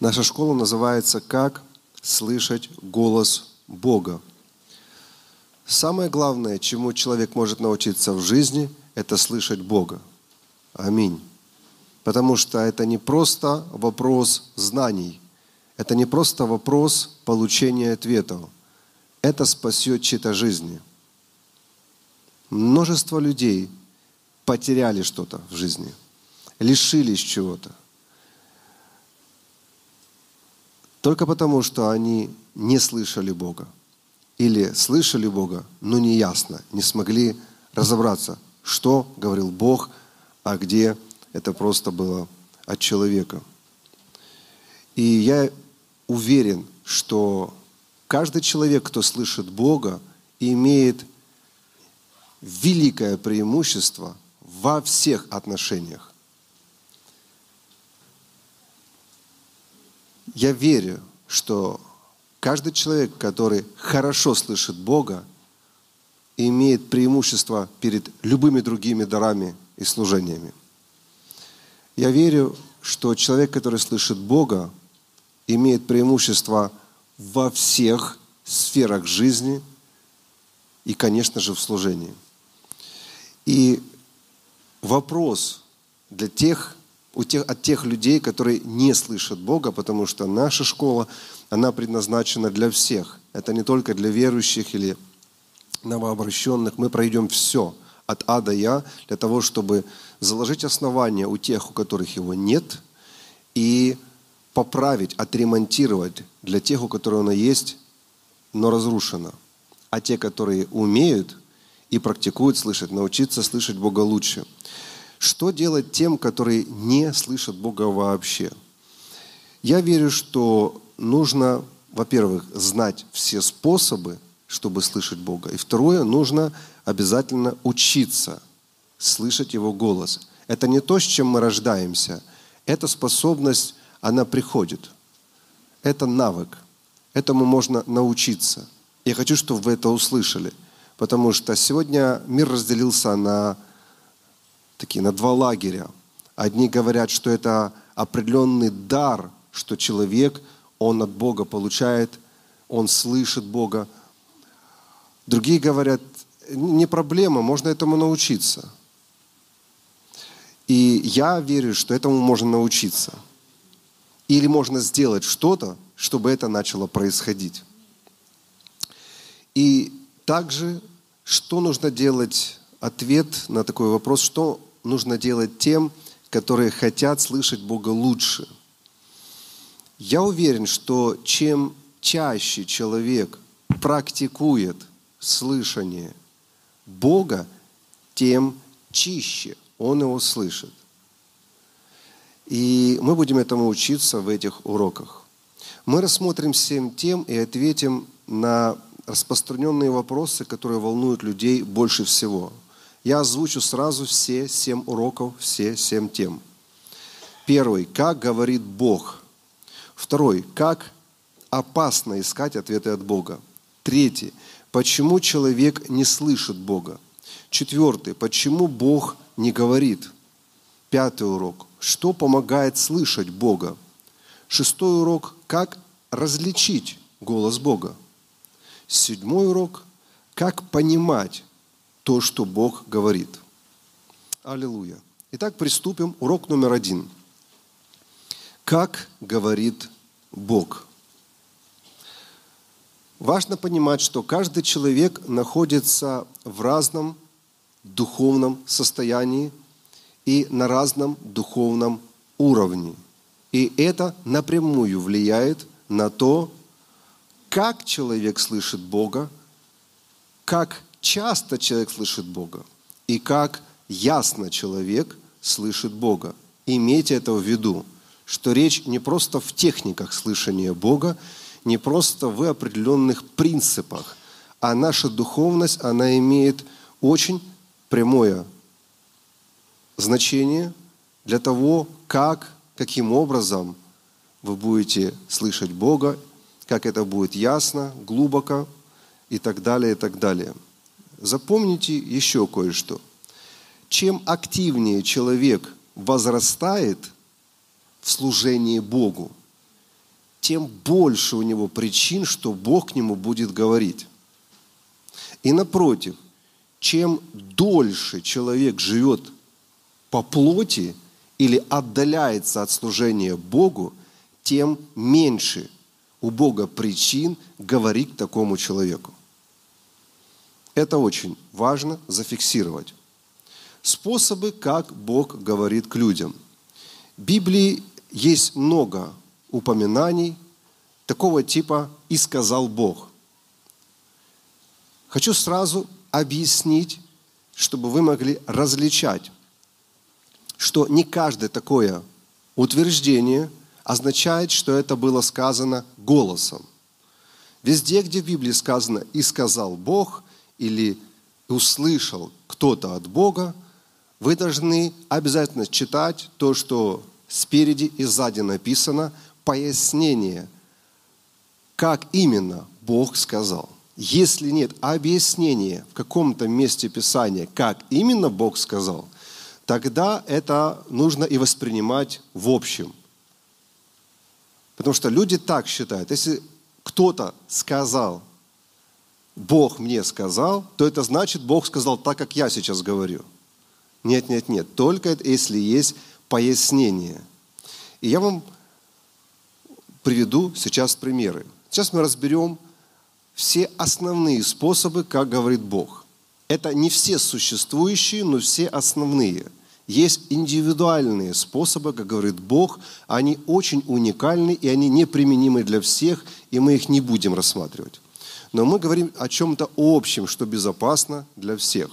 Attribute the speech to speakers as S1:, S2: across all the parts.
S1: Наша школа называется «Как слышать голос Бога». Самое главное, чему человек может научиться в жизни, это слышать Бога. Аминь. Потому что это не просто вопрос знаний, это не просто вопрос получения ответов. Это спасет чьи-то жизни. Множество людей потеряли что-то в жизни, лишились чего-то. Только потому, что они не слышали Бога. Или слышали Бога, но не ясно, не смогли разобраться, что говорил Бог, а где это просто было от человека. И я уверен, что каждый человек, кто слышит Бога, имеет великое преимущество во всех отношениях. Я верю, что каждый человек, который хорошо слышит Бога, имеет преимущество перед любыми другими дарами и служениями. Я верю, что человек, который слышит Бога, имеет преимущество во всех сферах жизни и, конечно же, в служении. И вопрос для тех, от тех людей, которые не слышат Бога, потому что наша школа, она предназначена для всех. Это не только для верующих или новообращенных. Мы пройдем все от А до Я для того, чтобы заложить основание у тех, у которых его нет, и поправить, отремонтировать для тех, у которых оно есть, но разрушено. А те, которые умеют и практикуют слышать, научиться слышать Бога лучше – что делать тем, которые не слышат Бога вообще? Я верю, что нужно, во-первых, знать все способы, чтобы слышать Бога. И второе, нужно обязательно учиться слышать Его голос. Это не то, с чем мы рождаемся. Эта способность, она приходит. Это навык. Этому можно научиться. Я хочу, чтобы вы это услышали. Потому что сегодня мир разделился на такие на два лагеря. Одни говорят, что это определенный дар, что человек, он от Бога получает, он слышит Бога. Другие говорят, не проблема, можно этому научиться. И я верю, что этому можно научиться. Или можно сделать что-то, чтобы это начало происходить. И также, что нужно делать, ответ на такой вопрос, что нужно делать тем, которые хотят слышать Бога лучше. Я уверен, что чем чаще человек практикует слышание Бога, тем чище он его слышит. И мы будем этому учиться в этих уроках. Мы рассмотрим семь тем и ответим на распространенные вопросы, которые волнуют людей больше всего – я озвучу сразу все семь уроков, все семь тем. Первый. Как говорит Бог. Второй. Как опасно искать ответы от Бога. Третий. Почему человек не слышит Бога. Четвертый. Почему Бог не говорит. Пятый урок. Что помогает слышать Бога. Шестой урок. Как различить голос Бога. Седьмой урок. Как понимать то, что Бог говорит. Аллилуйя. Итак, приступим. Урок номер один. Как говорит Бог? Важно понимать, что каждый человек находится в разном духовном состоянии и на разном духовном уровне. И это напрямую влияет на то, как человек слышит Бога, как часто человек слышит Бога и как ясно человек слышит Бога. Имейте это в виду, что речь не просто в техниках слышания Бога, не просто в определенных принципах, а наша духовность, она имеет очень прямое значение для того, как, каким образом вы будете слышать Бога, как это будет ясно, глубоко и так далее, и так далее. Запомните еще кое-что. Чем активнее человек возрастает в служении Богу, тем больше у него причин, что Бог к нему будет говорить. И напротив, чем дольше человек живет по плоти или отдаляется от служения Богу, тем меньше у Бога причин говорить такому человеку. Это очень важно зафиксировать. Способы, как Бог говорит к людям. В Библии есть много упоминаний такого типа «и сказал Бог». Хочу сразу объяснить, чтобы вы могли различать, что не каждое такое утверждение означает, что это было сказано голосом. Везде, где в Библии сказано «и сказал Бог» или «услышал кто-то от Бога», вы должны обязательно читать то, что спереди и сзади написано, пояснение, как именно Бог сказал. Если нет объяснения в каком-то месте Писания, как именно Бог сказал, тогда это нужно и воспринимать в общем. Потому что люди так считают. Если кто-то сказал, Бог мне сказал, то это значит, Бог сказал так, как я сейчас говорю. Нет, нет, нет. Только если есть пояснение. И я вам приведу сейчас примеры. Сейчас мы разберем все основные способы, как говорит Бог. Это не все существующие, но все основные. Есть индивидуальные способы, как говорит Бог, они очень уникальны, и они неприменимы для всех, и мы их не будем рассматривать. Но мы говорим о чем-то общем, что безопасно для всех.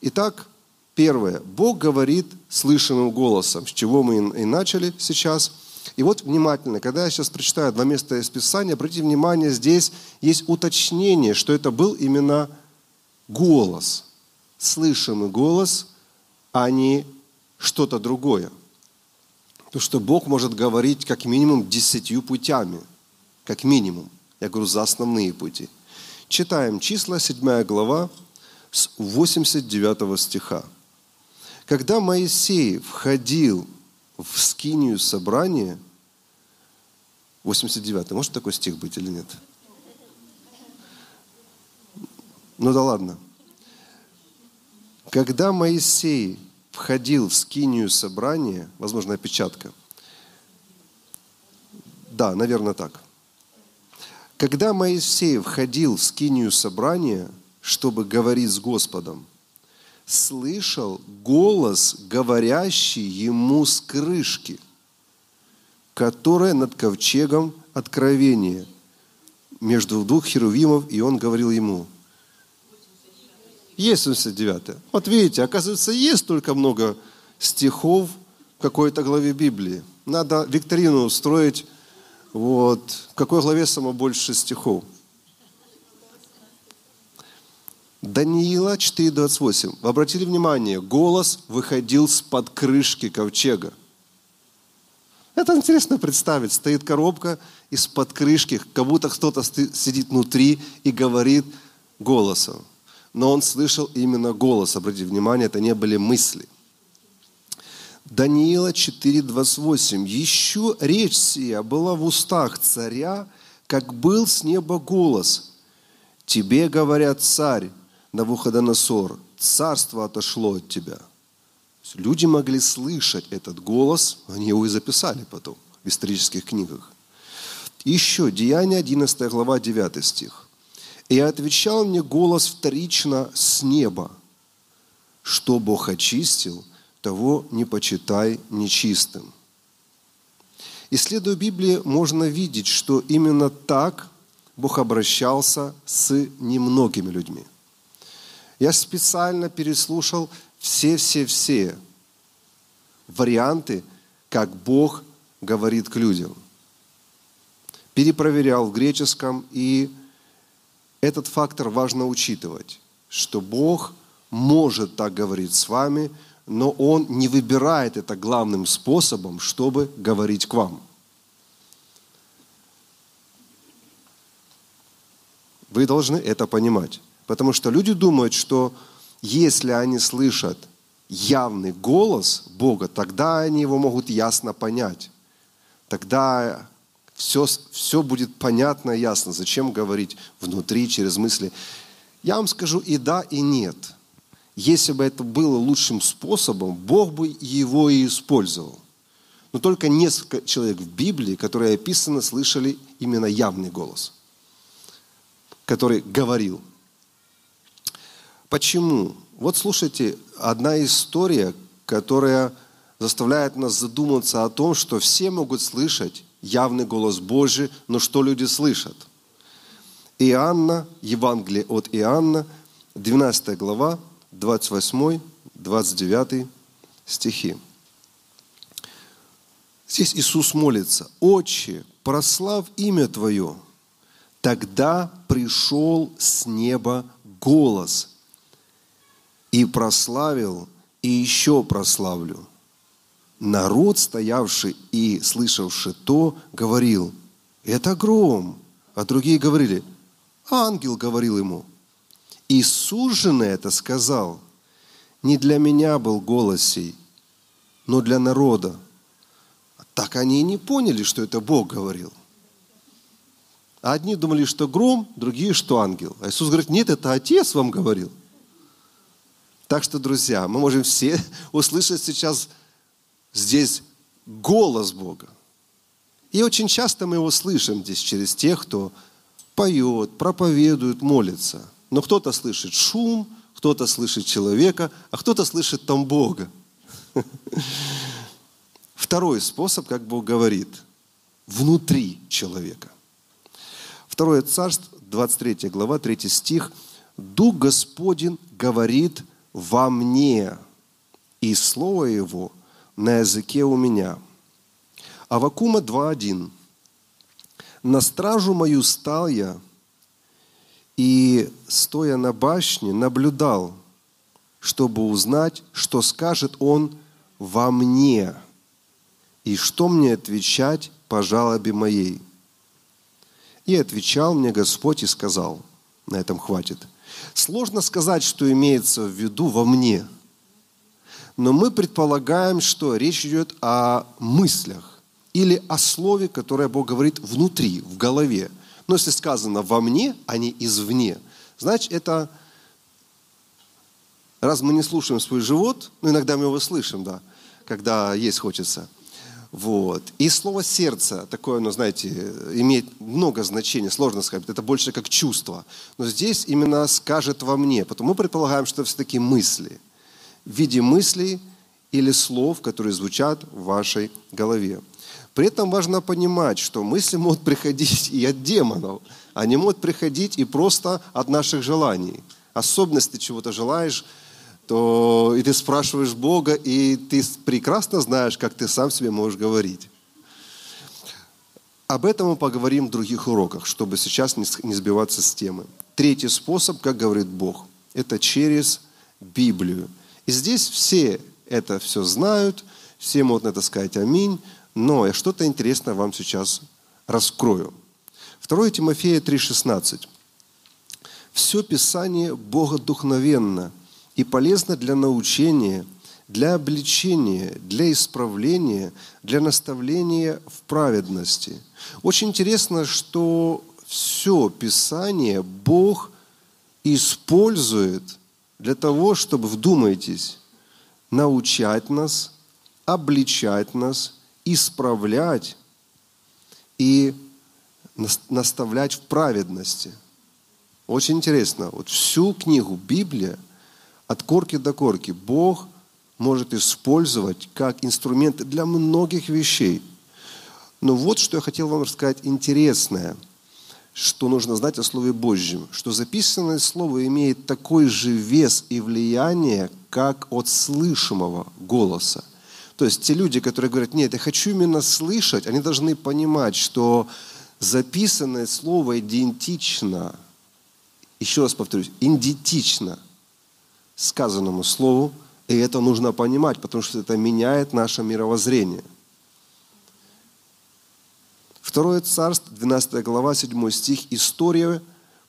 S1: Итак, первое. Бог говорит слышанным голосом, с чего мы и начали сейчас – и вот внимательно, когда я сейчас прочитаю два места из Писания, обратите внимание, здесь есть уточнение, что это был именно голос, слышимый голос, а не что-то другое. То, что Бог может говорить как минимум десятью путями, как минимум. Я говорю за основные пути. Читаем числа, 7 глава, с 89 стиха. Когда Моисей входил в скинию собрания, 89 может такой стих быть или нет? Ну да ладно. Когда Моисей входил в скинию собрания, возможно, опечатка, да, наверное, так. Когда Моисей входил в скинию собрания, чтобы говорить с Господом, слышал голос, говорящий ему с крышки, которая над ковчегом откровения между двух херувимов, и он говорил ему. Есть 79 Вот видите, оказывается, есть только много стихов в какой-то главе Библии. Надо викторину устроить, вот, в какой главе само больше стихов. Даниила 4.28. Вы обратили внимание, голос выходил с-под крышки ковчега. Это интересно представить. Стоит коробка из-под крышки, как будто кто-то сидит внутри и говорит голосом. Но он слышал именно голос. Обратите внимание, это не были мысли. Даниила 4.28. «Еще речь сия была в устах царя, как был с неба голос. Тебе, говорят, царь, Навуходоносор, царство отошло от тебя. Люди могли слышать этот голос, они его и записали потом в исторических книгах. еще, Деяние 11 глава 9 стих. «И отвечал мне голос вторично с неба, что Бог очистил, того не почитай нечистым». Исследуя Библию, можно видеть, что именно так Бог обращался с немногими людьми – я специально переслушал все-все-все варианты, как Бог говорит к людям. Перепроверял в греческом, и этот фактор важно учитывать, что Бог может так говорить с вами, но Он не выбирает это главным способом, чтобы говорить к вам. Вы должны это понимать. Потому что люди думают, что если они слышат явный голос Бога, тогда они его могут ясно понять. Тогда все, все будет понятно и ясно, зачем говорить внутри, через мысли. Я вам скажу и да, и нет. Если бы это было лучшим способом, Бог бы его и использовал. Но только несколько человек в Библии, которые описаны, слышали именно явный голос, который говорил. Почему? Вот слушайте, одна история, которая заставляет нас задуматься о том, что все могут слышать явный голос Божий, но что люди слышат? Иоанна, Евангелие от Иоанна, 12 глава, 28, 29 стихи. Здесь Иисус молится, «Отче, прослав имя Твое». Тогда пришел с неба голос и прославил, и еще прославлю. Народ, стоявший и слышавший то, говорил, это гром. А другие говорили, ангел говорил ему. Иисус же на это сказал, не для меня был голос сей, но для народа, так они и не поняли, что это Бог говорил. Одни думали, что гром, другие, что ангел. А Иисус говорит, нет, это Отец вам говорил. Так что, друзья, мы можем все услышать сейчас здесь голос Бога. И очень часто мы его слышим здесь через тех, кто поет, проповедует, молится. Но кто-то слышит шум, кто-то слышит человека, а кто-то слышит там Бога. Второй способ, как Бог говорит, внутри человека. Второе царство, 23 глава, 3 стих. «Дух Господень говорит во мне, и Слово Его на языке у меня». Авакума 2.1. «На стражу мою стал я, и, стоя на башне, наблюдал, чтобы узнать, что скажет Он во мне» и что мне отвечать по жалобе моей? И отвечал мне Господь и сказал, на этом хватит. Сложно сказать, что имеется в виду во мне, но мы предполагаем, что речь идет о мыслях или о слове, которое Бог говорит внутри, в голове. Но если сказано во мне, а не извне, значит это раз мы не слушаем свой живот, ну иногда мы его слышим, да, когда есть хочется – вот. И слово «сердце», такое, ну, знаете, имеет много значений, сложно сказать, это больше как чувство. Но здесь именно «скажет во мне», потому мы предполагаем, что это все-таки мысли, в виде мыслей или слов, которые звучат в вашей голове. При этом важно понимать, что мысли могут приходить и от демонов, они могут приходить и просто от наших желаний. Особенно, если ты чего-то желаешь, то и ты спрашиваешь Бога, и ты прекрасно знаешь, как ты сам себе можешь говорить. Об этом мы поговорим в других уроках, чтобы сейчас не сбиваться с темы. Третий способ, как говорит Бог, это через Библию. И здесь все это все знают, все могут на это сказать аминь, но я что-то интересное вам сейчас раскрою. 2 Тимофея 3,16. Все Писание богодухновенно – и полезно для научения, для обличения, для исправления, для наставления в праведности. Очень интересно, что все Писание Бог использует для того, чтобы, вдумайтесь, научать нас, обличать нас, исправлять и наставлять в праведности. Очень интересно. Вот всю книгу Библия от корки до корки Бог может использовать как инструмент для многих вещей. Но вот что я хотел вам рассказать интересное, что нужно знать о Слове Божьем, что записанное Слово имеет такой же вес и влияние, как от слышимого голоса. То есть те люди, которые говорят, нет, я хочу именно слышать, они должны понимать, что записанное Слово идентично, еще раз повторюсь, идентично сказанному слову, и это нужно понимать, потому что это меняет наше мировоззрение. Второе царство, 12 глава, 7 стих, история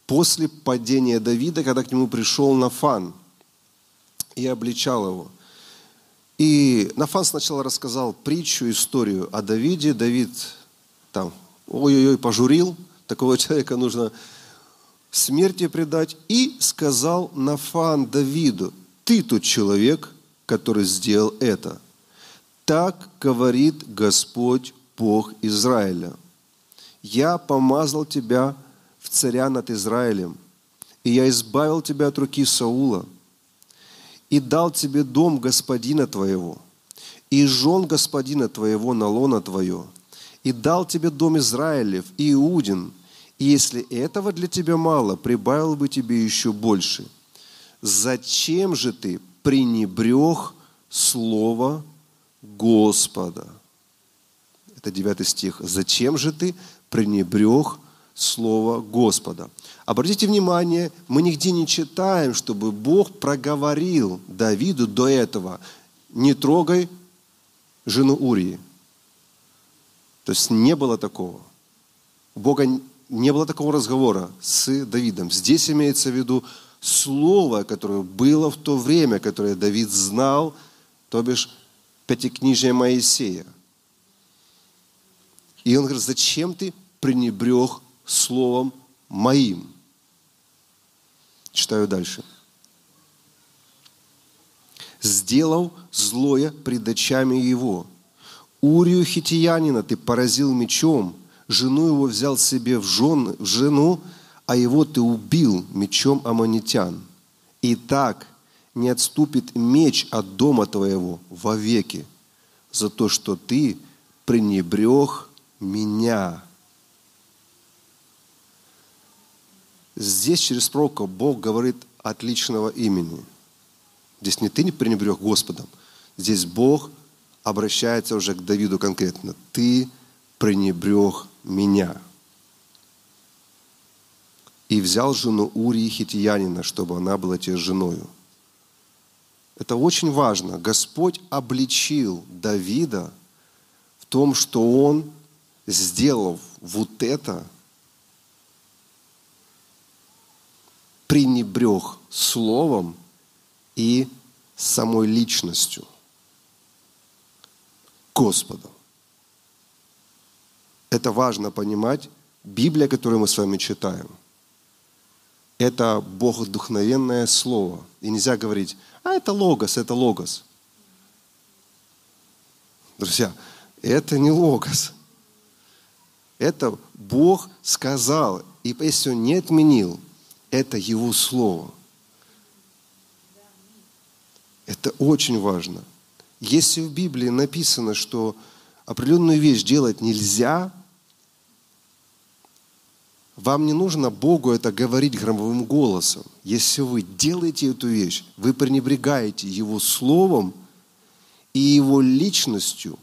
S1: после падения Давида, когда к нему пришел Нафан и обличал его. И Нафан сначала рассказал притчу, историю о Давиде. Давид там ой-ой-ой, пожурил, такого человека нужно смерти предать. И сказал Нафан Давиду, ты тот человек, который сделал это. Так говорит Господь Бог Израиля. Я помазал тебя в царя над Израилем, и я избавил тебя от руки Саула, и дал тебе дом господина твоего, и жен господина твоего на лона твое, и дал тебе дом Израилев и Иудин, и если этого для тебя мало, прибавил бы тебе еще больше. Зачем же ты пренебрег слово Господа? Это 9 стих. Зачем же ты пренебрег слово Господа? Обратите внимание, мы нигде не читаем, чтобы Бог проговорил Давиду до этого, не трогай жену Урии. То есть не было такого. У Бога не было такого разговора с Давидом. Здесь имеется в виду слово, которое было в то время, которое Давид знал, то бишь пятикнижие Моисея. И он говорит, зачем ты пренебрег словом моим? Читаю дальше. Сделал злое пред очами его. Урию хитиянина ты поразил мечом, жену его взял себе в, жен, в жену, а его ты убил мечом аммонитян. Так не отступит меч от дома твоего вовеки за то, что ты пренебрег меня. Здесь через пророка Бог говорит от личного имени. Здесь не ты не пренебрег Господом. Здесь Бог обращается уже к Давиду конкретно. Ты пренебрег меня. И взял жену Урии Хитиянина, чтобы она была тебе женою. Это очень важно. Господь обличил Давида в том, что он сделав вот это, пренебрег словом и самой личностью Господа. Это важно понимать. Библия, которую мы с вами читаем, это богодухновенное слово. И нельзя говорить, а это логос, это логос. Друзья, это не логос. Это Бог сказал. И если Он не отменил, это Его Слово. Это очень важно. Если в Библии написано, что определенную вещь делать нельзя, вам не нужно Богу это говорить громовым голосом. Если вы делаете эту вещь, вы пренебрегаете Его Словом и Его личностью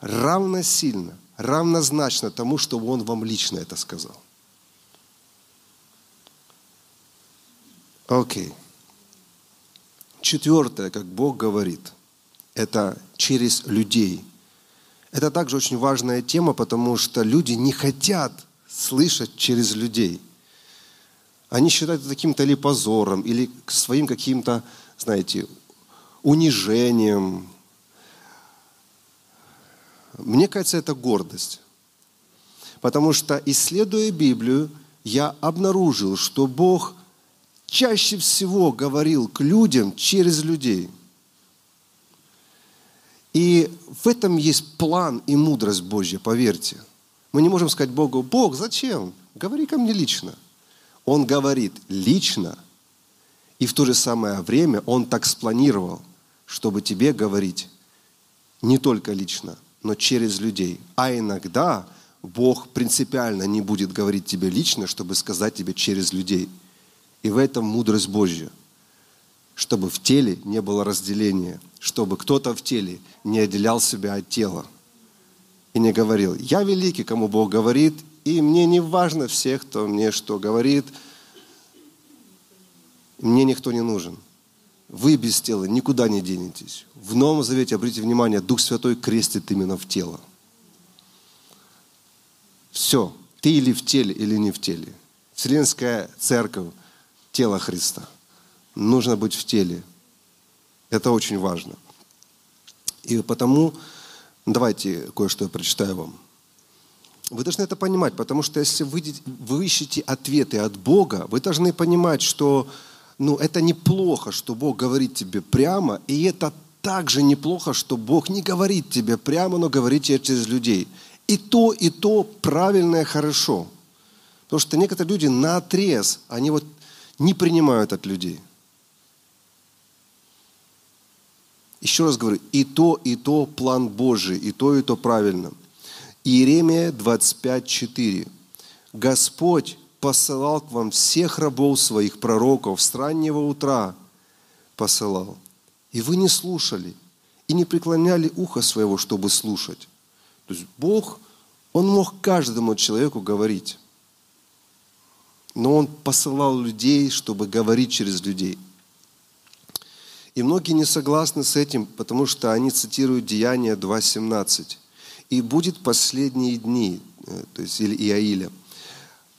S1: равносильно равнозначно тому, что Он вам лично это сказал. Окей. Четвертое, как Бог говорит, это через людей. Это также очень важная тема, потому что люди не хотят слышать через людей. Они считают это каким-то или позором, или своим каким-то, знаете, унижением, мне кажется, это гордость. Потому что, исследуя Библию, я обнаружил, что Бог чаще всего говорил к людям через людей. И в этом есть план и мудрость Божья, поверьте. Мы не можем сказать Богу, Бог, зачем? Говори ко мне лично. Он говорит лично, и в то же самое время Он так спланировал, чтобы тебе говорить не только лично, но через людей. А иногда Бог принципиально не будет говорить тебе лично, чтобы сказать тебе через людей. И в этом мудрость Божья. Чтобы в теле не было разделения, чтобы кто-то в теле не отделял себя от тела. И не говорил, я великий, кому Бог говорит, и мне не важно всех, кто мне что говорит, мне никто не нужен. Вы без тела никуда не денетесь. В Новом Завете, обратите внимание, Дух Святой крестит именно в тело. Все. Ты или в теле, или не в теле. Вселенская церковь, тело Христа. Нужно быть в теле. Это очень важно. И потому давайте кое-что я прочитаю вам. вы должны это понимать, потому что если вы, вы ищете ответы от Бога, вы должны понимать, что ну, это неплохо, что Бог говорит тебе прямо, и это также неплохо, что Бог не говорит тебе прямо, но говорит тебе через людей. И то, и то правильное хорошо. Потому что некоторые люди на отрез, они вот не принимают от людей. Еще раз говорю, и то, и то план Божий, и то, и то правильно. Иеремия 25.4. Господь посылал к вам всех рабов своих пророков с раннего утра посылал. И вы не слушали, и не преклоняли ухо своего, чтобы слушать. То есть Бог, Он мог каждому человеку говорить. Но Он посылал людей, чтобы говорить через людей. И многие не согласны с этим, потому что они цитируют Деяния 2.17 и будет последние дни, э, то есть Иаиля.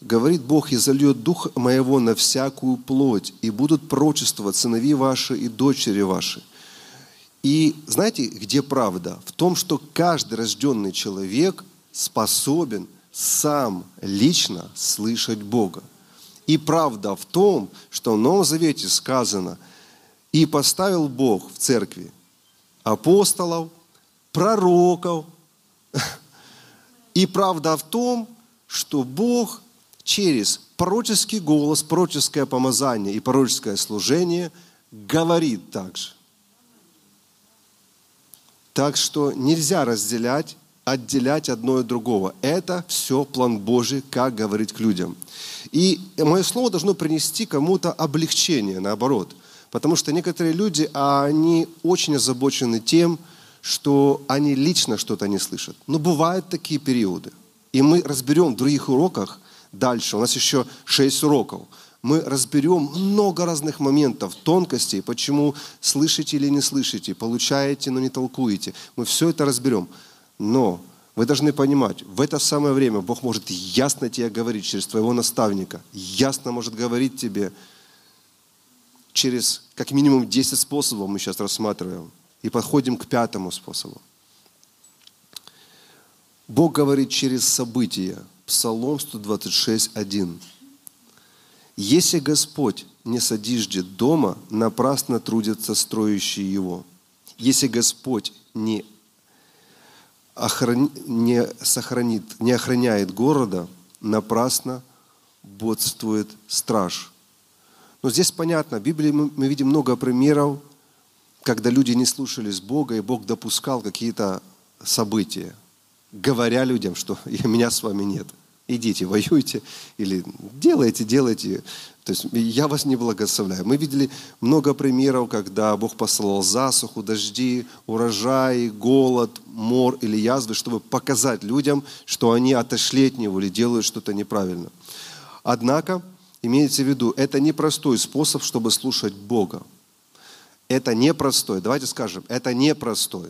S1: Говорит Бог, и зальет дух моего на всякую плоть, и будут пророчествовать сынови ваши и дочери ваши. И знаете, где правда? В том, что каждый рожденный человек способен сам лично слышать Бога. И правда в том, что в Новом Завете сказано, и поставил Бог в церкви апостолов, пророков, и правда в том, что Бог через пророческий голос, пророческое помазание и пророческое служение говорит также. Так что нельзя разделять, отделять одно от другого. Это все план Божий, как говорить к людям. И мое слово должно принести кому-то облегчение, наоборот. Потому что некоторые люди, они очень озабочены тем, что они лично что-то не слышат. Но бывают такие периоды. И мы разберем в других уроках дальше. У нас еще шесть уроков. Мы разберем много разных моментов, тонкостей, почему слышите или не слышите, получаете, но не толкуете. Мы все это разберем. Но вы должны понимать, в это самое время Бог может ясно тебе говорить через твоего наставника, ясно может говорить тебе через как минимум 10 способов мы сейчас рассматриваем. И подходим к пятому способу. Бог говорит через события. Псалом 126.1. Если Господь не содиждет дома, напрасно трудятся строящие его. Если Господь не, охрани, не, сохранит, не охраняет города, напрасно бодствует страж. Но здесь понятно, в Библии мы, мы видим много примеров когда люди не слушались Бога, и Бог допускал какие-то события, говоря людям, что меня с вами нет. Идите, воюйте, или делайте, делайте. То есть я вас не благословляю. Мы видели много примеров, когда Бог послал засуху, дожди, урожай, голод, мор или язвы, чтобы показать людям, что они отошли от Него или делают что-то неправильно. Однако, имейте в виду, это непростой способ, чтобы слушать Бога. Это непростой. Давайте скажем, это непростой.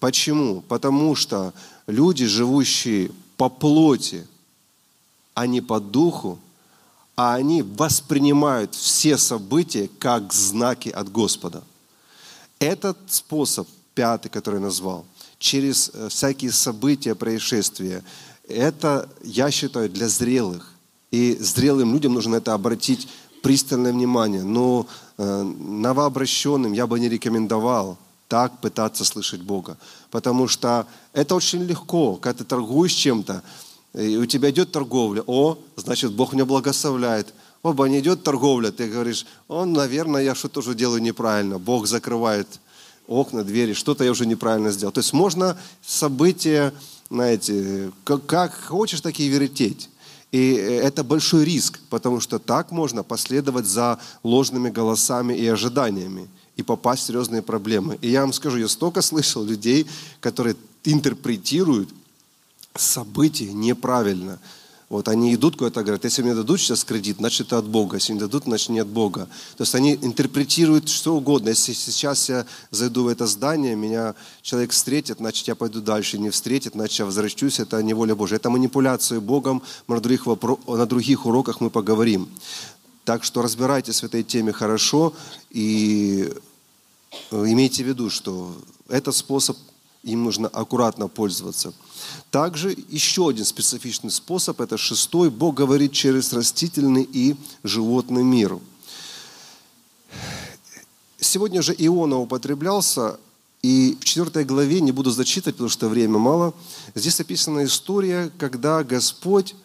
S1: Почему? Потому что люди, живущие по плоти, а не по духу, а они воспринимают все события как знаки от Господа. Этот способ, пятый, который я назвал, через э, всякие события, происшествия, это, я считаю, для зрелых. И зрелым людям нужно это обратить пристальное внимание. Но Э, новообращенным я бы не рекомендовал так пытаться слышать Бога. Потому что это очень легко, когда ты торгуешь чем-то, и у тебя идет торговля, о, значит, Бог меня благословляет. Оба, не идет торговля, ты говоришь, о, наверное, я что-то уже делаю неправильно. Бог закрывает окна, двери, что-то я уже неправильно сделал. То есть можно события, знаете, как, как хочешь, так и вертеть. И это большой риск, потому что так можно последовать за ложными голосами и ожиданиями и попасть в серьезные проблемы. И я вам скажу, я столько слышал людей, которые интерпретируют события неправильно. Вот они идут куда-то, говорят, если мне дадут сейчас кредит, значит это от Бога. Если не дадут, значит не от Бога. То есть они интерпретируют что угодно. Если сейчас я зайду в это здание, меня человек встретит, значит я пойду дальше. Не встретит, значит я возвращусь. Это не воля Божья. Это манипуляция Богом. На других, вопро... на других уроках мы поговорим. Так что разбирайтесь в этой теме хорошо и э, имейте в виду, что этот способ им нужно аккуратно пользоваться. Также еще один специфичный способ, это шестой, Бог говорит через растительный и животный мир. Сегодня же Иона употреблялся, и в 4 главе, не буду зачитывать, потому что время мало, здесь описана история, когда Господь,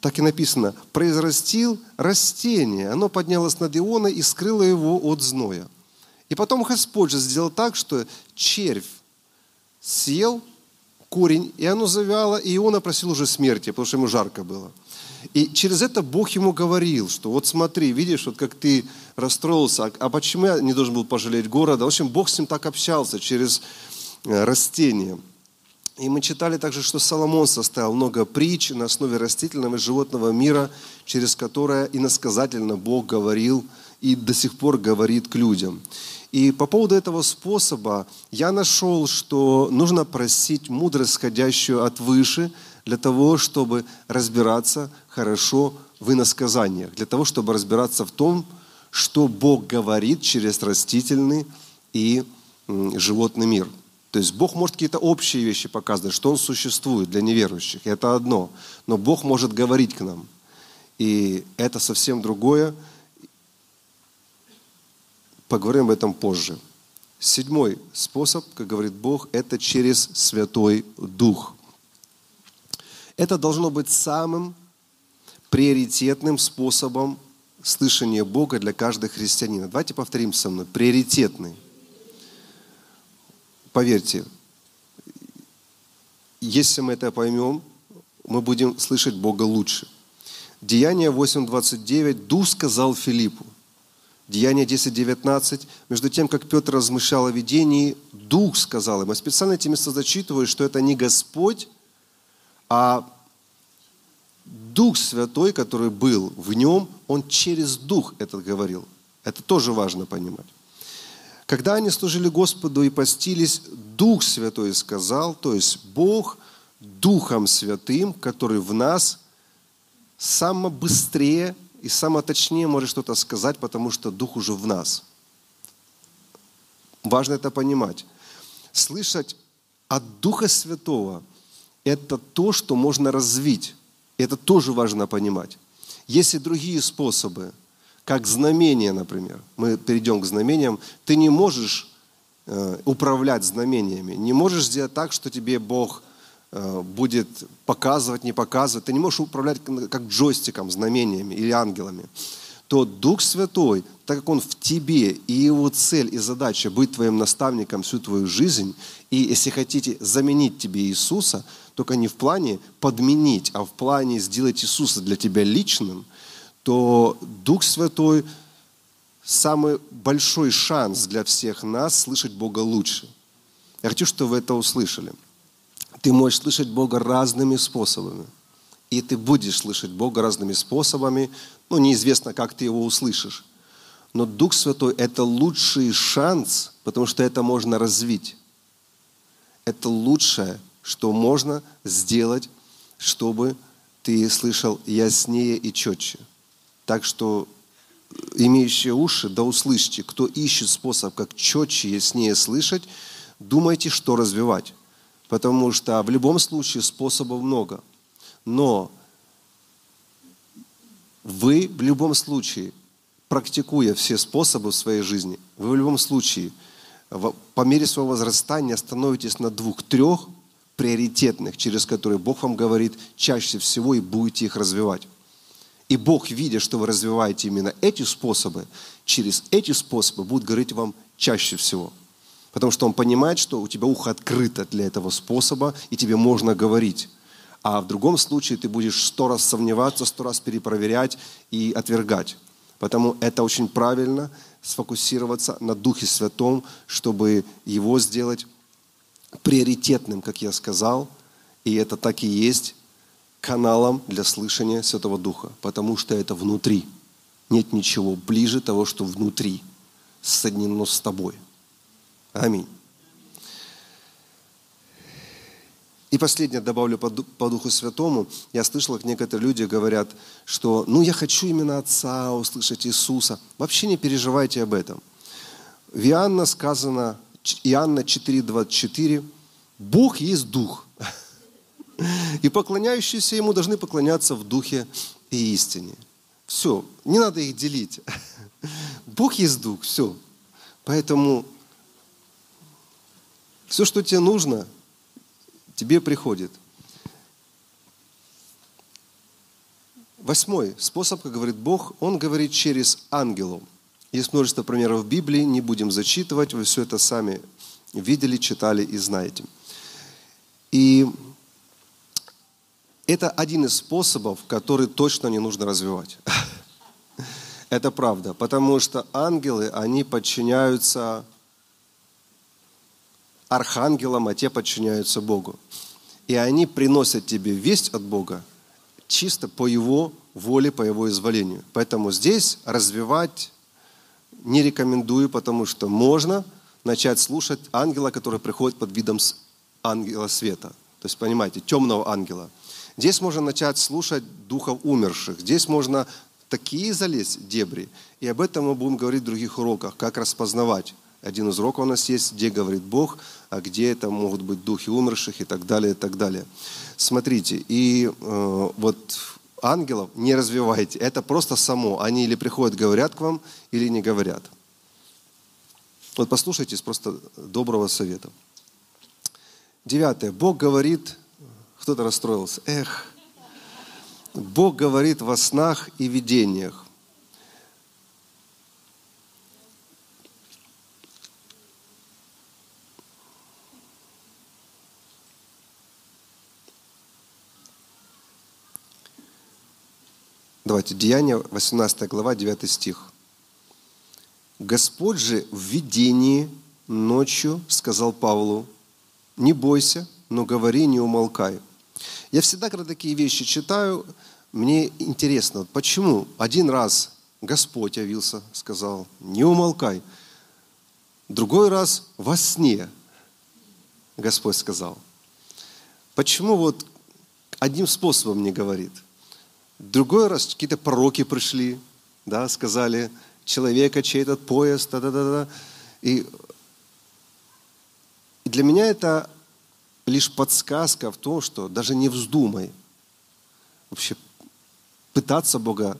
S1: так и написано, произрастил растение. Оно поднялось над Иона и скрыло его от зноя. И потом Господь же сделал так, что червь съел корень, и оно завяло, и Иона просил уже смерти, потому что ему жарко было. И через это Бог ему говорил, что вот смотри, видишь, вот как ты расстроился, а, а почему я не должен был пожалеть города? В общем, Бог с ним так общался через э, растения. И мы читали также, что Соломон составил много притч на основе растительного и животного мира, через которое иносказательно Бог говорил и до сих пор говорит к людям. И по поводу этого способа я нашел, что нужно просить мудрость, сходящую от выше, для того, чтобы разбираться хорошо в иносказаниях, для того, чтобы разбираться в том, что Бог говорит через растительный и животный мир. То есть Бог может какие-то общие вещи показывать, что Он существует для неверующих, это одно. Но Бог может говорить к нам. И это совсем другое, Поговорим об этом позже. Седьмой способ, как говорит Бог, это через Святой Дух. Это должно быть самым приоритетным способом слышания Бога для каждого христианина. Давайте повторим со мной. Приоритетный. Поверьте, если мы это поймем, мы будем слышать Бога лучше. Деяние 8.29. Дух сказал Филиппу, Деяние 10.19. Между тем, как Петр размышлял о видении, Дух сказал им. Я специально эти места зачитываю, что это не Господь, а Дух Святой, который был в нем, он через Дух это говорил. Это тоже важно понимать. Когда они служили Господу и постились, Дух Святой сказал, то есть Бог Духом Святым, который в нас само быстрее и самое точнее может что-то сказать, потому что Дух уже в нас. Важно это понимать. Слышать от Духа Святого – это то, что можно развить. Это тоже важно понимать. Есть и другие способы, как знамения, например. Мы перейдем к знамениям. Ты не можешь э, управлять знамениями. Не можешь сделать так, что тебе Бог – будет показывать, не показывать. Ты не можешь управлять как джойстиком, знамениями или ангелами. То Дух Святой, так как Он в тебе, и Его цель и задача быть твоим наставником всю твою жизнь, и если хотите заменить тебе Иисуса, только не в плане подменить, а в плане сделать Иисуса для тебя личным, то Дух Святой самый большой шанс для всех нас слышать Бога лучше. Я хочу, чтобы вы это услышали – ты можешь слышать Бога разными способами. И ты будешь слышать Бога разными способами. Ну, неизвестно, как ты его услышишь. Но Дух Святой – это лучший шанс, потому что это можно развить. Это лучшее, что можно сделать, чтобы ты слышал яснее и четче. Так что имеющие уши, да услышьте, кто ищет способ, как четче, яснее слышать, думайте, что развивать. Потому что в любом случае способов много. Но вы в любом случае, практикуя все способы в своей жизни, вы в любом случае по мере своего возрастания становитесь на двух-трех приоритетных, через которые Бог вам говорит чаще всего и будете их развивать. И Бог, видя, что вы развиваете именно эти способы, через эти способы будет говорить вам чаще всего – Потому что он понимает, что у тебя ухо открыто для этого способа, и тебе можно говорить. А в другом случае ты будешь сто раз сомневаться, сто раз перепроверять и отвергать. Потому это очень правильно сфокусироваться на Духе Святом, чтобы его сделать приоритетным, как я сказал. И это так и есть каналом для слышания Святого Духа, потому что это внутри. Нет ничего ближе того, что внутри, соединено с тобой. Аминь. И последнее добавлю по, Духу Святому. Я слышал, как некоторые люди говорят, что ну я хочу именно Отца услышать Иисуса. Вообще не переживайте об этом. В Иоанна сказано, Иоанна 4,24, Бог есть дух. И поклоняющиеся Ему должны поклоняться в духе и истине. Все, не надо их делить. Бог есть дух, все. Поэтому все, что тебе нужно, тебе приходит. Восьмой способ, как говорит Бог, Он говорит через ангелов. Есть множество примеров в Библии, не будем зачитывать, вы все это сами видели, читали и знаете. И это один из способов, который точно не нужно развивать. Это правда, потому что ангелы, они подчиняются архангелам, а те подчиняются Богу. И они приносят тебе весть от Бога чисто по Его воле, по Его изволению. Поэтому здесь развивать не рекомендую, потому что можно начать слушать ангела, который приходит под видом ангела света. То есть, понимаете, темного ангела. Здесь можно начать слушать духов умерших. Здесь можно такие залезть дебри. И об этом мы будем говорить в других уроках, как распознавать один из уроков у нас есть, где говорит Бог, а где это могут быть духи умерших и так далее, и так далее. Смотрите, и э, вот ангелов не развивайте. Это просто само. Они или приходят, говорят к вам, или не говорят. Вот послушайтесь просто доброго совета. Девятое. Бог говорит, кто-то расстроился, эх, Бог говорит во снах и видениях. Давайте, Деяния, 18 глава, 9 стих. Господь же в видении ночью сказал Павлу, не бойся, но говори, не умолкай. Я всегда, когда такие вещи читаю, мне интересно, почему один раз Господь явился, сказал, не умолкай. Другой раз во сне Господь сказал. Почему вот одним способом не говорит? Другой раз какие-то пророки пришли, да, сказали, человека, чей этот поезд, да, да, да, да. И, для меня это лишь подсказка в том, что даже не вздумай вообще пытаться Бога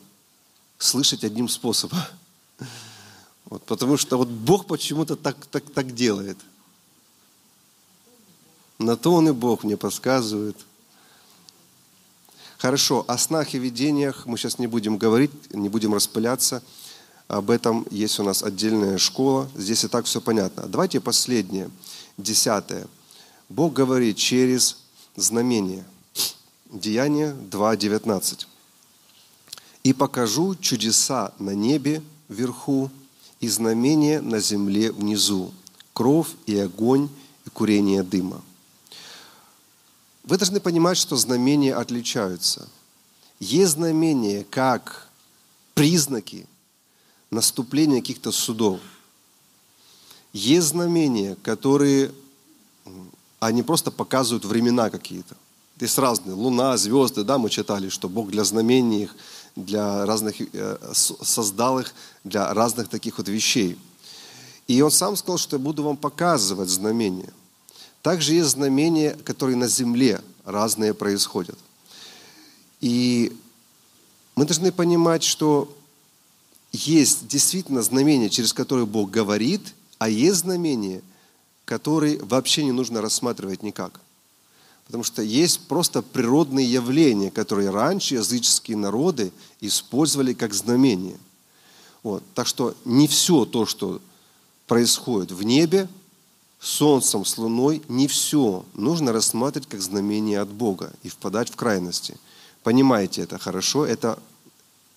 S1: слышать одним способом. Вот, потому что вот Бог почему-то так, так, так делает. На то Он и Бог мне подсказывает – Хорошо, о снах и видениях мы сейчас не будем говорить, не будем распыляться. Об этом есть у нас отдельная школа. Здесь и так все понятно. Давайте последнее, десятое. Бог говорит через знамение. Деяние 2.19. «И покажу чудеса на небе вверху и знамения на земле внизу, кровь и огонь и курение дыма». Вы должны понимать, что знамения отличаются. Есть знамения как признаки наступления каких-то судов. Есть знамения, которые они просто показывают времена какие-то. Есть разные. Луна, звезды, да, мы читали, что Бог для знамений их, для разных, э, создал их для разных таких вот вещей. И Он сам сказал, что я буду вам показывать знамения – также есть знамения, которые на земле разные происходят. И мы должны понимать, что есть действительно знамения, через которые Бог говорит, а есть знамения, которые вообще не нужно рассматривать никак. Потому что есть просто природные явления, которые раньше языческие народы использовали как знамения. Вот. Так что не все то, что происходит в небе, солнцем, с луной, не все нужно рассматривать как знамение от Бога и впадать в крайности. Понимаете это хорошо, это,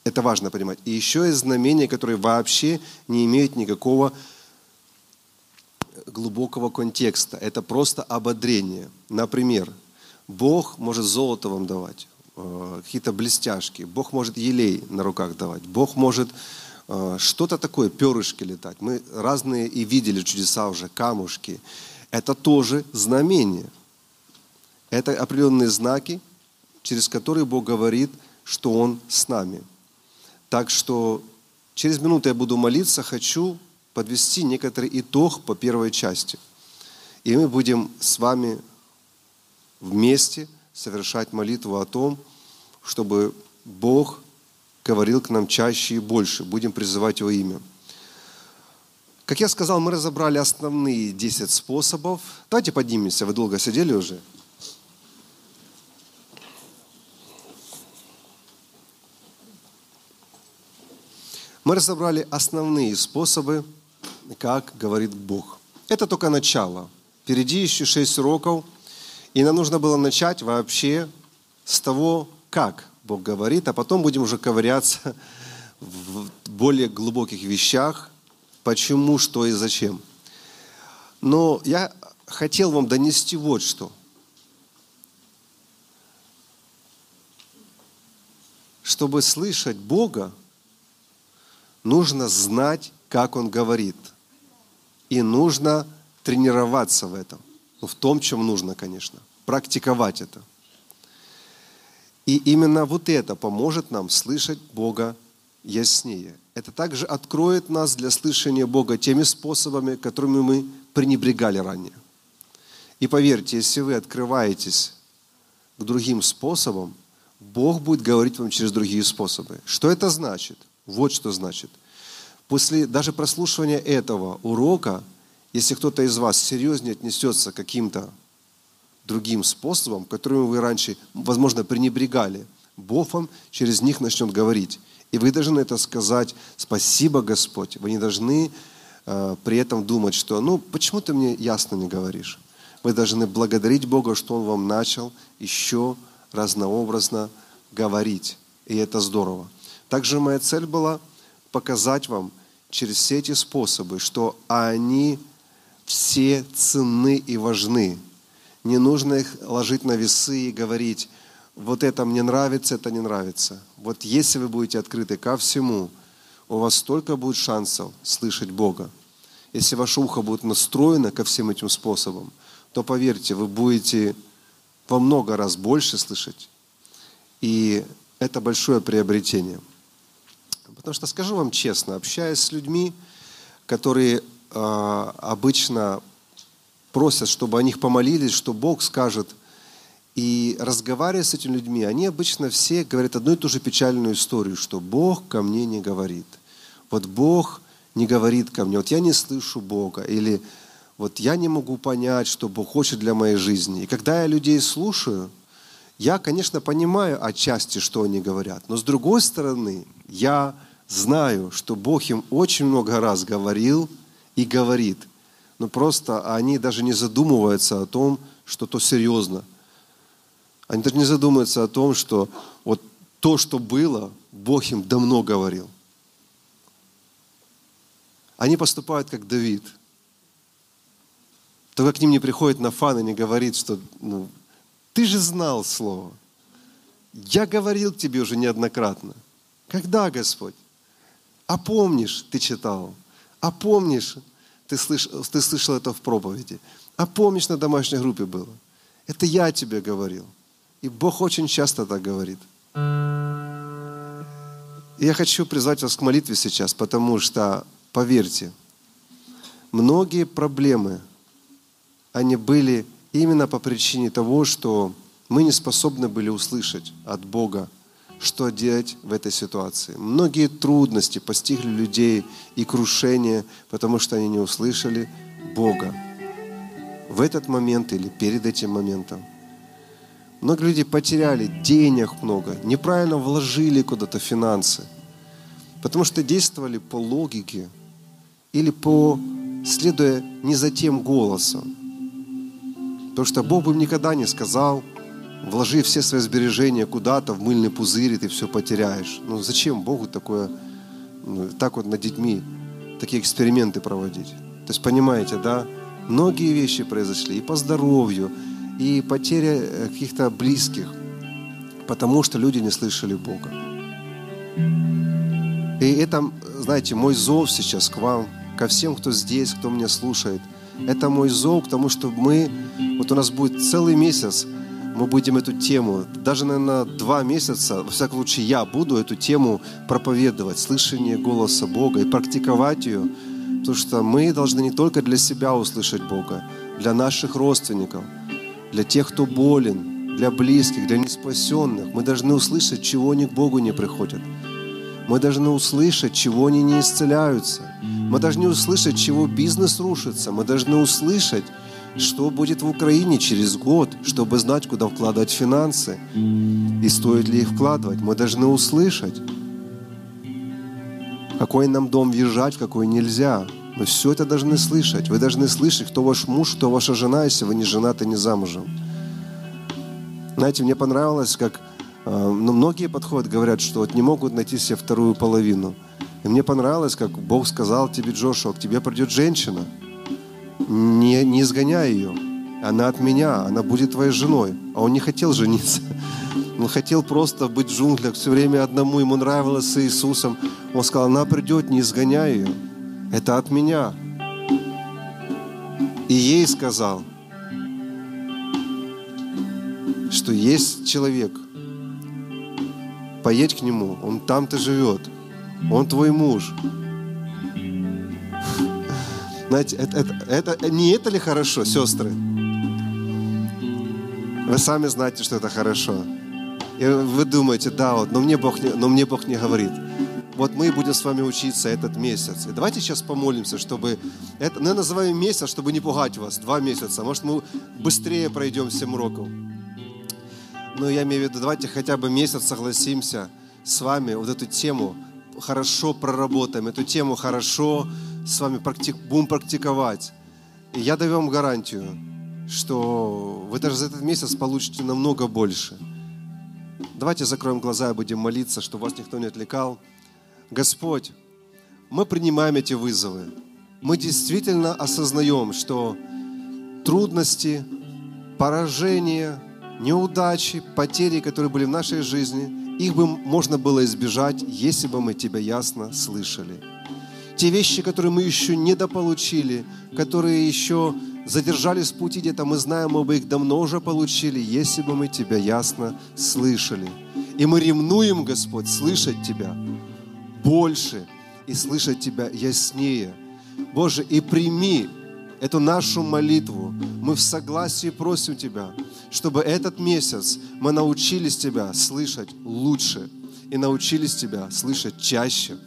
S1: это важно понимать. И еще есть знамения, которые вообще не имеют никакого глубокого контекста. Это просто ободрение. Например, Бог может золото вам давать, э, какие-то блестяшки. Бог может елей на руках давать. Бог может что-то такое, перышки летать. Мы разные и видели чудеса уже, камушки. Это тоже знамение. Это определенные знаки, через которые Бог говорит, что Он с нами. Так что через минуту я буду молиться, хочу подвести некоторый итог по первой части. И мы будем с вами вместе совершать молитву о том, чтобы Бог говорил к нам чаще и больше. Будем призывать Его имя. Как я сказал, мы разобрали основные 10 способов. Давайте поднимемся, вы долго сидели уже. Мы разобрали основные способы, как говорит Бог. Это только начало. Впереди еще шесть уроков, и нам нужно было начать вообще с того, как Бог говорит, а потом будем уже ковыряться в более глубоких вещах, почему, что и зачем. Но я хотел вам донести вот что. Чтобы слышать Бога, нужно знать, как Он говорит. И нужно тренироваться в этом. Ну, в том, чем нужно, конечно. Практиковать это. И именно вот это поможет нам слышать Бога яснее. Это также откроет нас для слышания Бога теми способами, которыми мы пренебрегали ранее. И поверьте, если вы открываетесь к другим способам, Бог будет говорить вам через другие способы. Что это значит? Вот что значит. После даже прослушивания этого урока, если кто-то из вас серьезнее отнесется к каким-то другим способам, которыми вы раньше, возможно, пренебрегали, Бог вам через них начнет говорить. И вы должны это сказать «Спасибо, Господь». Вы не должны э, при этом думать, что «Ну, почему ты мне ясно не говоришь?» Вы должны благодарить Бога, что Он вам начал еще разнообразно говорить. И это здорово. Также моя цель была показать вам через все эти способы, что они все ценны и важны. Не нужно их ложить на весы и говорить, вот это мне нравится, это не нравится. Вот если вы будете открыты ко всему, у вас столько будет шансов слышать Бога. Если ваше ухо будет настроено ко всем этим способам, то поверьте, вы будете во много раз больше слышать. И это большое приобретение. Потому что, скажу вам честно, общаясь с людьми, которые э, обычно просят, чтобы о них помолились, что Бог скажет – и разговаривая с этими людьми, они обычно все говорят одну и ту же печальную историю, что Бог ко мне не говорит. Вот Бог не говорит ко мне, вот я не слышу Бога, или вот я не могу понять, что Бог хочет для моей жизни. И когда я людей слушаю, я, конечно, понимаю отчасти, что они говорят, но с другой стороны, я знаю, что Бог им очень много раз говорил и говорит, но просто они даже не задумываются о том, что то серьезно – они даже не задумываются о том, что вот то, что было, Бог им давно говорил. Они поступают как Давид. Только к ним не приходит Нафан и не говорит, что ну, ты же знал Слово. Я говорил тебе уже неоднократно. Когда, Господь? А помнишь, ты читал? А помнишь, ты слышал, ты слышал это в проповеди? А помнишь, на домашней группе было? Это я тебе говорил. И Бог очень часто так говорит. И я хочу призвать вас к молитве сейчас, потому что, поверьте, многие проблемы, они были именно по причине того, что мы не способны были услышать от Бога, что делать в этой ситуации. Многие трудности постигли людей и крушения, потому что они не услышали Бога в этот момент или перед этим моментом. Много людей потеряли денег много, неправильно вложили куда-то финансы, потому что действовали по логике или по следуя не за тем голосом. Потому что Бог бы им никогда не сказал, вложи все свои сбережения куда-то в мыльный пузырь, и ты все потеряешь. Ну зачем Богу такое, ну, так вот над детьми, такие эксперименты проводить? То есть понимаете, да? Многие вещи произошли и по здоровью, и потеря э, каких-то близких, потому что люди не слышали Бога. И это, знаете, мой зов сейчас к вам, ко всем, кто здесь, кто меня слушает. Это мой зов к тому, чтобы мы, вот у нас будет целый месяц, мы будем эту тему, даже, наверное, два месяца, во всяком случае, я буду эту тему проповедовать, слышание голоса Бога и практиковать ее, Потому что мы должны не только для себя услышать Бога, для наших родственников, для тех, кто болен, для близких, для неспасенных. Мы должны услышать, чего они к Богу не приходят. Мы должны услышать, чего они не исцеляются. Мы должны услышать, чего бизнес рушится. Мы должны услышать, что будет в Украине через год, чтобы знать, куда вкладывать финансы и стоит ли их вкладывать. Мы должны услышать, какой нам дом въезжать, какой нельзя. Мы все это должны слышать. Вы должны слышать, кто ваш муж, кто ваша жена, если вы не женаты, не замужем. Знаете, мне понравилось, как э, ну, многие подходят, говорят, что вот не могут найти себе вторую половину. И мне понравилось, как Бог сказал тебе, Джошуа, к тебе придет женщина. Не, не изгоняй ее. Она от меня, она будет твоей женой. А он не хотел жениться. Он хотел просто быть в джунглях все время одному. Ему нравилось с Иисусом. Он сказал, она придет, не изгоняй ее. Это от меня. И ей сказал, что есть человек, поедь к нему, он там-то живет, он твой муж. Знаете, это, это, это, не это ли хорошо, сестры? Вы сами знаете, что это хорошо. И вы думаете, да, вот, но мне Бог не, но мне Бог не говорит. Вот мы будем с вами учиться этот месяц. И давайте сейчас помолимся, чтобы... Это, ну, я называю месяц, чтобы не пугать вас. Два месяца. Может, мы быстрее пройдем 7 уроков. Но я имею в виду, давайте хотя бы месяц согласимся с вами вот эту тему хорошо проработаем, эту тему хорошо с вами практик, будем практиковать. И я даю вам гарантию, что вы даже за этот месяц получите намного больше. Давайте закроем глаза и будем молиться, чтобы вас никто не отвлекал. Господь, мы принимаем эти вызовы. Мы действительно осознаем, что трудности, поражения, неудачи, потери, которые были в нашей жизни, их бы можно было избежать, если бы мы Тебя ясно слышали. Те вещи, которые мы еще недополучили, которые еще задержались в пути где-то, мы знаем, мы бы их давно уже получили, если бы мы Тебя ясно слышали. И мы ревнуем, Господь, слышать Тебя больше и слышать Тебя яснее. Боже, и прими эту нашу молитву. Мы в согласии просим Тебя, чтобы этот месяц мы научились Тебя слышать лучше и научились Тебя слышать чаще.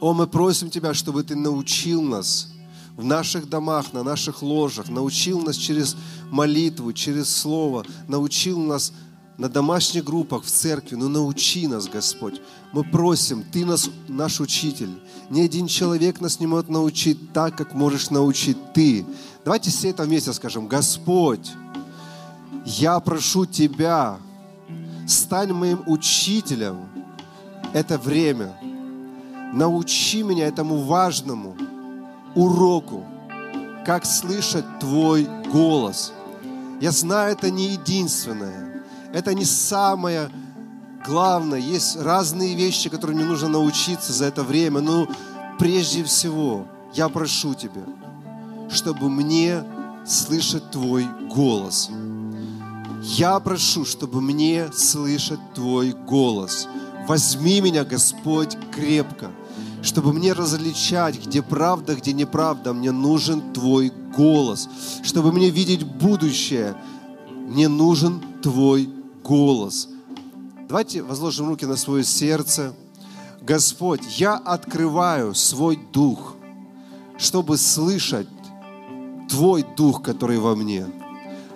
S1: О, мы просим Тебя, чтобы Ты научил нас в наших домах, на наших ложах, научил нас через молитву, через Слово, научил нас на домашних группах, в церкви, ну научи нас, Господь. Мы просим, Ты нас, наш учитель. Ни один человек нас не может научить так, как можешь научить Ты. Давайте все это вместе скажем, Господь, я прошу Тебя, стань моим учителем это время. Научи меня этому важному уроку, как слышать Твой голос. Я знаю, это не единственное это не самое главное. Есть разные вещи, которые мне нужно научиться за это время. Но прежде всего, я прошу Тебя, чтобы мне слышать Твой голос. Я прошу, чтобы мне слышать Твой голос. Возьми меня, Господь, крепко, чтобы мне различать, где правда, где неправда. Мне нужен Твой голос. Чтобы мне видеть будущее, мне нужен Твой голос. Давайте возложим руки на свое сердце. Господь, я открываю свой дух, чтобы слышать Твой дух, который во мне,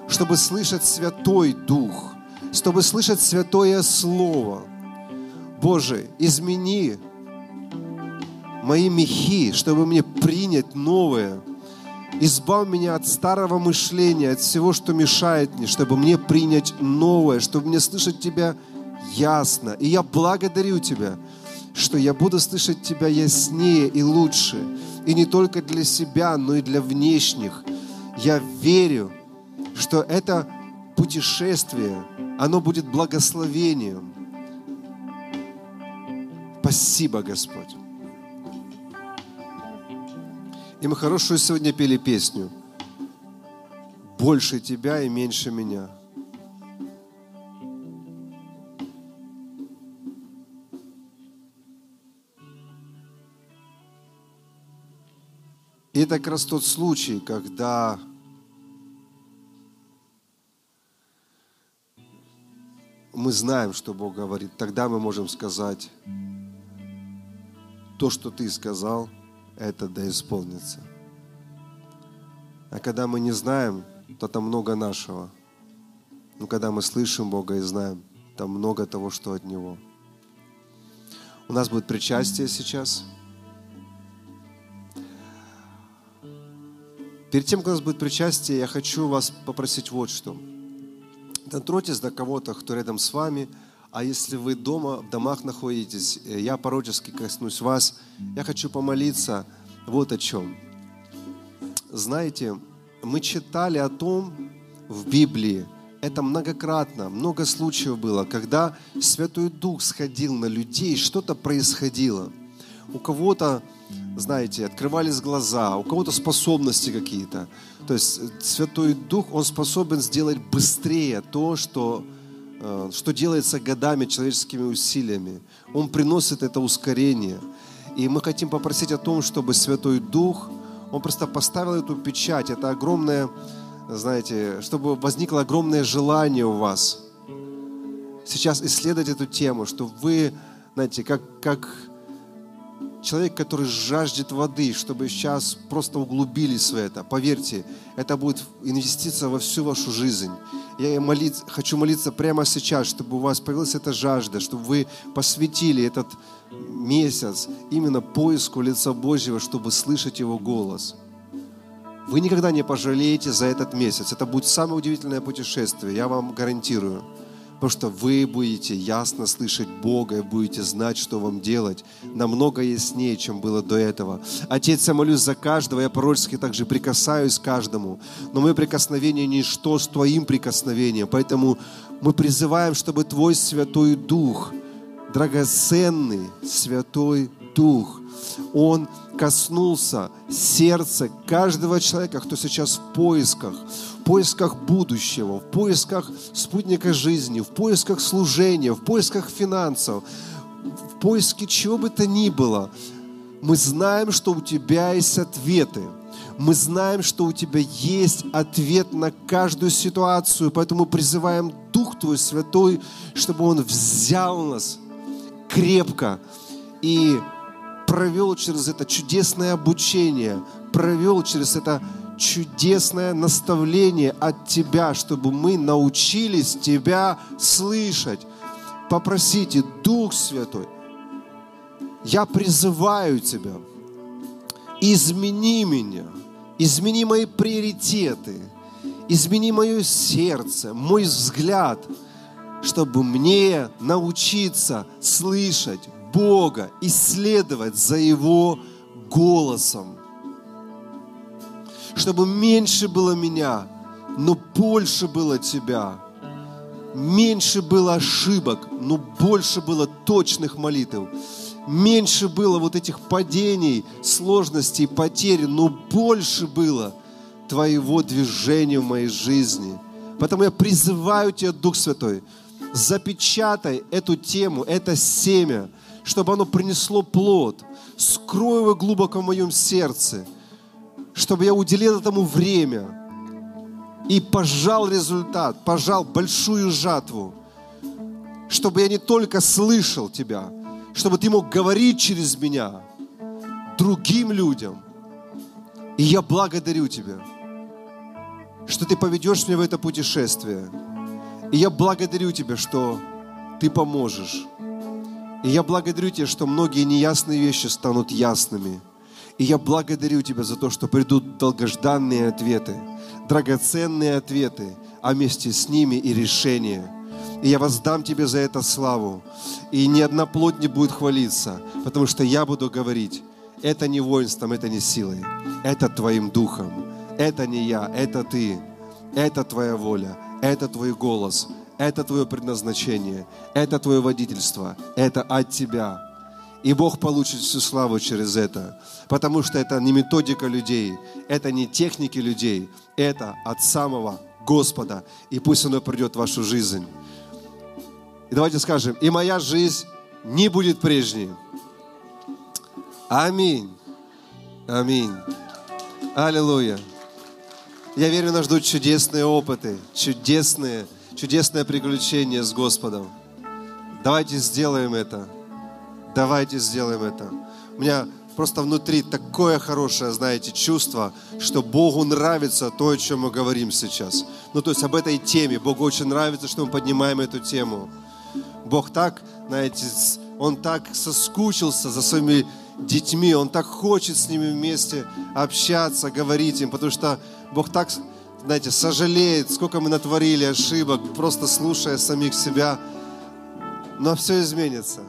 S1: чтобы слышать Святой Дух, чтобы слышать Святое Слово. Боже, измени мои мехи, чтобы мне принять новое – Избавь меня от старого мышления, от всего, что мешает мне, чтобы мне принять новое, чтобы мне слышать Тебя ясно. И я благодарю Тебя, что я буду слышать Тебя яснее и лучше. И не только для себя, но и для внешних. Я верю, что это путешествие, оно будет благословением. Спасибо, Господь. И мы хорошую сегодня пели песню. Больше тебя и меньше меня. И это как раз тот случай, когда мы знаем, что Бог говорит. Тогда мы можем сказать, то, что ты сказал, это да исполнится. А когда мы не знаем, то там много нашего. Но когда мы слышим Бога и знаем, там много того, что от Него. У нас будет причастие сейчас. Перед тем, как у нас будет причастие, я хочу вас попросить вот что. Дотроньтесь до кого-то, кто рядом с вами, а если вы дома, в домах находитесь, э, я порочески коснусь вас, я хочу помолиться вот о чем. Знаете, мы читали о том в Библии, это многократно, много случаев было, когда Святой Дух сходил на людей, что-то происходило. У кого-то знаете, открывались глаза, у кого-то способности какие-то. То есть э, Святой Дух, Он способен сделать быстрее то, что, что делается годами человеческими усилиями. Он приносит это ускорение. И мы хотим попросить о том, чтобы Святой Дух, Он просто поставил эту печать, это огромное, знаете, чтобы возникло огромное желание у вас сейчас исследовать эту тему, чтобы вы, знаете, как, как человек, который жаждет воды, чтобы сейчас просто углубились в это. Поверьте, это будет инвестиция во всю вашу жизнь. Я молить, хочу молиться прямо сейчас, чтобы у вас появилась эта жажда, чтобы вы посвятили этот месяц именно поиску лица Божьего, чтобы слышать Его голос. Вы никогда не пожалеете за этот месяц. Это будет самое удивительное путешествие, я вам гарантирую. Потому что вы будете ясно слышать Бога и будете знать, что вам делать. Намного яснее, чем было до этого. Отец, я молюсь за каждого, я пророчески также прикасаюсь к каждому. Но мое прикосновение ничто с Твоим прикосновением. Поэтому мы призываем, чтобы Твой Святой Дух, драгоценный Святой Дух, Он коснулся сердца каждого человека, кто сейчас в поисках, в поисках будущего, в поисках спутника жизни, в поисках служения, в поисках финансов, в поиске чего бы то ни было. Мы знаем, что у Тебя есть ответы. Мы знаем, что у Тебя есть ответ на каждую ситуацию, поэтому призываем Дух Твой Святой, чтобы Он взял нас крепко и провел через это чудесное обучение, провел через это чудесное наставление от Тебя, чтобы мы научились Тебя слышать. Попросите, Дух Святой, я призываю Тебя, измени меня, измени мои приоритеты, измени мое сердце, мой взгляд, чтобы мне научиться слышать Бога, исследовать за Его голосом. Чтобы меньше было меня, но больше было Тебя. Меньше было ошибок, но больше было точных молитв. Меньше было вот этих падений, сложностей, потерь, но больше было Твоего движения в моей жизни. Поэтому я призываю Тебя, Дух Святой, запечатай эту тему, это семя – чтобы оно принесло плод. Скрой его глубоко в моем сердце, чтобы я уделил этому время и пожал результат, пожал большую жатву, чтобы я не только слышал Тебя, чтобы Ты мог говорить через меня другим людям. И я благодарю Тебя, что Ты поведешь меня в это путешествие. И я благодарю Тебя, что Ты поможешь. И я благодарю Тебя, что многие неясные вещи станут ясными. И я благодарю Тебя за то, что придут долгожданные ответы, драгоценные ответы, а вместе с ними и решения. И я воздам Тебе за это славу. И ни одна плоть не будет хвалиться, потому что я буду говорить, это не воинством, это не силой, это Твоим духом. Это не я, это Ты. Это Твоя воля, это Твой голос, это твое предназначение, это твое водительство, это от тебя. И Бог получит всю славу через это, потому что это не методика людей, это не техники людей, это от самого Господа. И пусть оно придет в вашу жизнь. И давайте скажем, и моя жизнь не будет прежней. Аминь. Аминь. Аллилуйя. Я верю, нас ждут чудесные опыты, чудесные, чудесное приключение с Господом. Давайте сделаем это. Давайте сделаем это. У меня просто внутри такое хорошее, знаете, чувство, что Богу нравится то, о чем мы говорим сейчас. Ну, то есть об этой теме. Богу очень нравится, что мы поднимаем эту тему. Бог так, знаете, Он так соскучился за своими детьми, Он так хочет с ними вместе общаться, говорить им, потому что Бог так, знаете, сожалеет, сколько мы натворили ошибок, просто слушая самих себя. Но все изменится.